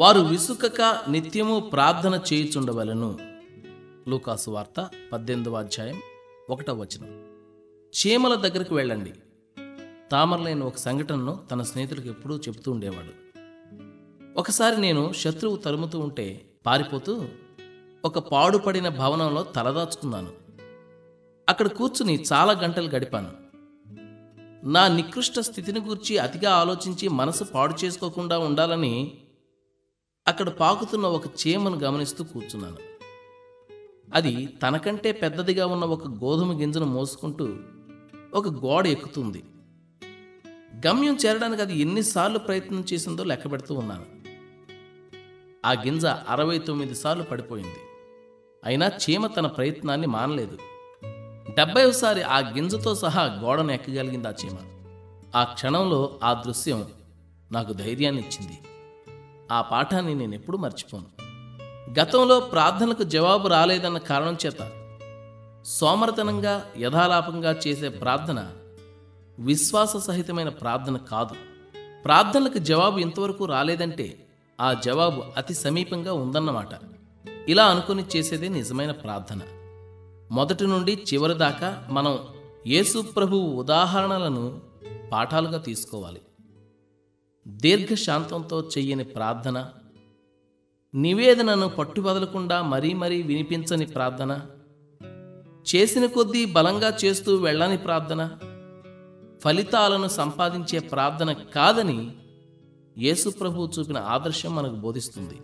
వారు విసుకక నిత్యము ప్రార్థన చేయుచుండవలను. లూకాసు వార్త పద్దెనిమిదవ అధ్యాయం ఒకటవ వచనం. చీమల దగ్గరికి వెళ్ళండి. తామరలేని ఒక సంఘటనను తన స్నేహితులకు ఎప్పుడూ చెబుతూ ఉండేవాడు. ఒకసారి నేను శత్రువు తరుముతూ ఉంటే పారిపోతూ ఒక పాడుపడిన భవనంలో తలదాచుకున్నాను. అక్కడ కూర్చుని చాలా గంటలు గడిపాను. నా నికృష్ట స్థితిని గూర్చి అతిగా ఆలోచించి మనసు పాడు చేసుకోకుండా ఉండాలని అక్కడ పాకుతున్న ఒక చీమను గమనిస్తూ కూర్చున్నాను. అది తనకంటే పెద్దదిగా ఉన్న ఒక గోధుమ గింజను మోసుకుంటూ ఒక గోడ ఎక్కుతుంది. గమ్యం చేరడానికి అది ఎన్నిసార్లు ప్రయత్నం చేసిందో లెక్క పెడుతూ ఉన్నాను. ఆ గింజ అరవై తొమ్మిది సార్లు పడిపోయింది. అయినా చీమ తన ప్రయత్నాన్ని మానలేదు. డెబ్బైసారి ఆ గింజతో సహా గోడను ఎక్కగలిగింది ఆ చీమ. ఆ క్షణంలో ఆ దృశ్యం నాకు ధైర్యాన్ని ఇచ్చింది ఆ పాఠాన్ని నేను ఎప్పుడూ మర్చిపోను. గతంలో ప్రార్థనకు జవాబు రాలేదన్న కారణం చేత సోమరతనంగా యథాలాపంగా చేసే ప్రార్థన విశ్వాస సహితమైన ప్రార్థన కాదు. ప్రార్థనలకు జవాబు ఇంతవరకు రాలేదంటే ఆ జవాబు అతి సమీపంగా ఉందన్నమాట. ఇలా అనుకుని చేసేదే నిజమైన ప్రార్థన. మొదటి నుండి చివరి దాకా మనం యేసు ప్రభువు ఉదాహరణలను పాఠాలుగా తీసుకోవాలి. దీర్ఘశాంతంతో చెయ్యని ప్రార్థన నివేదనను పట్టుబదలకుండా మరీ మరీ వినిపించని ప్రార్థన చేసిన కొద్దీ బలంగా చేస్తూ వెళ్ళని ప్రార్థన ఫలితాలను సంపాదించే ప్రార్థన కాదని యేసుప్రభు చూపిన ఆదర్శం మనకు బోధిస్తుంది.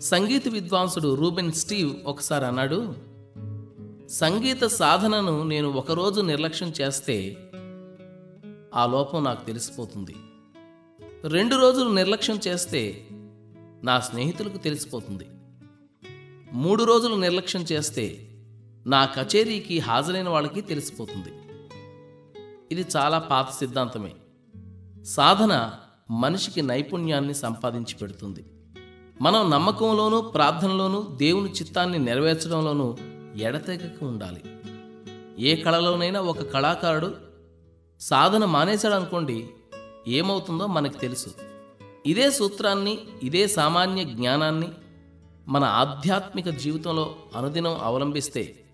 సంగీత విద్వాంసుడు రూబెన్ స్టీవ్ ఒకసారి అన్నాడు సంగీత సాధనను నేను ఒకరోజు నిర్లక్ష్యం చేస్తే ఆ లోపం నాకు తెలిసిపోతుంది. రెండు రోజులు నిర్లక్ష్యం చేస్తే నా స్నేహితులకు తెలిసిపోతుంది. మూడు రోజులు నిర్లక్ష్యం చేస్తే నా కచేరీకి హాజరైన వాళ్ళకి తెలిసిపోతుంది. ఇది చాలా పాత సిద్ధాంతమే. సాధన మనిషికి నైపుణ్యాన్ని సంపాదించి పెడుతుంది. మనం నమ్మకంలోనూ ప్రార్థనలోనూ దేవుని చిత్తాన్ని నెరవేర్చడంలోనూ ఎడతెగక ఉండాలి. ఏ కళలోనైనా ఒక కళాకారుడు సాధన మానేశాడు అనుకోండి ఏమవుతుందో మనకు తెలుసు. ఇదే సూత్రాన్ని ఇదే సామాన్య జ్ఞానాన్ని మన ఆధ్యాత్మిక జీవితంలో అనుదినం అవలంబిస్తే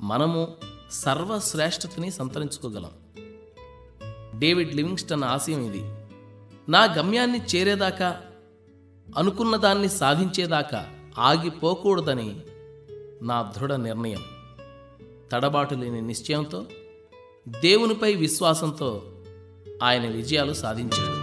మనము సర్వశ్రేష్ఠతని సంతరించుకోగలం. డేవిడ్ లివింగ్స్టన్ ఆశయం ఇది. నా గమ్యాన్ని చేరేదాకా అనుకున్న దాన్ని సాధించేదాకా ఆగిపోకూడదని నా దృఢ నిర్ణయం. తడబాటు లేని నిశ్చయంతో దేవునిపై విశ్వాసంతో ఆయన విజయాలు సాధించాడు.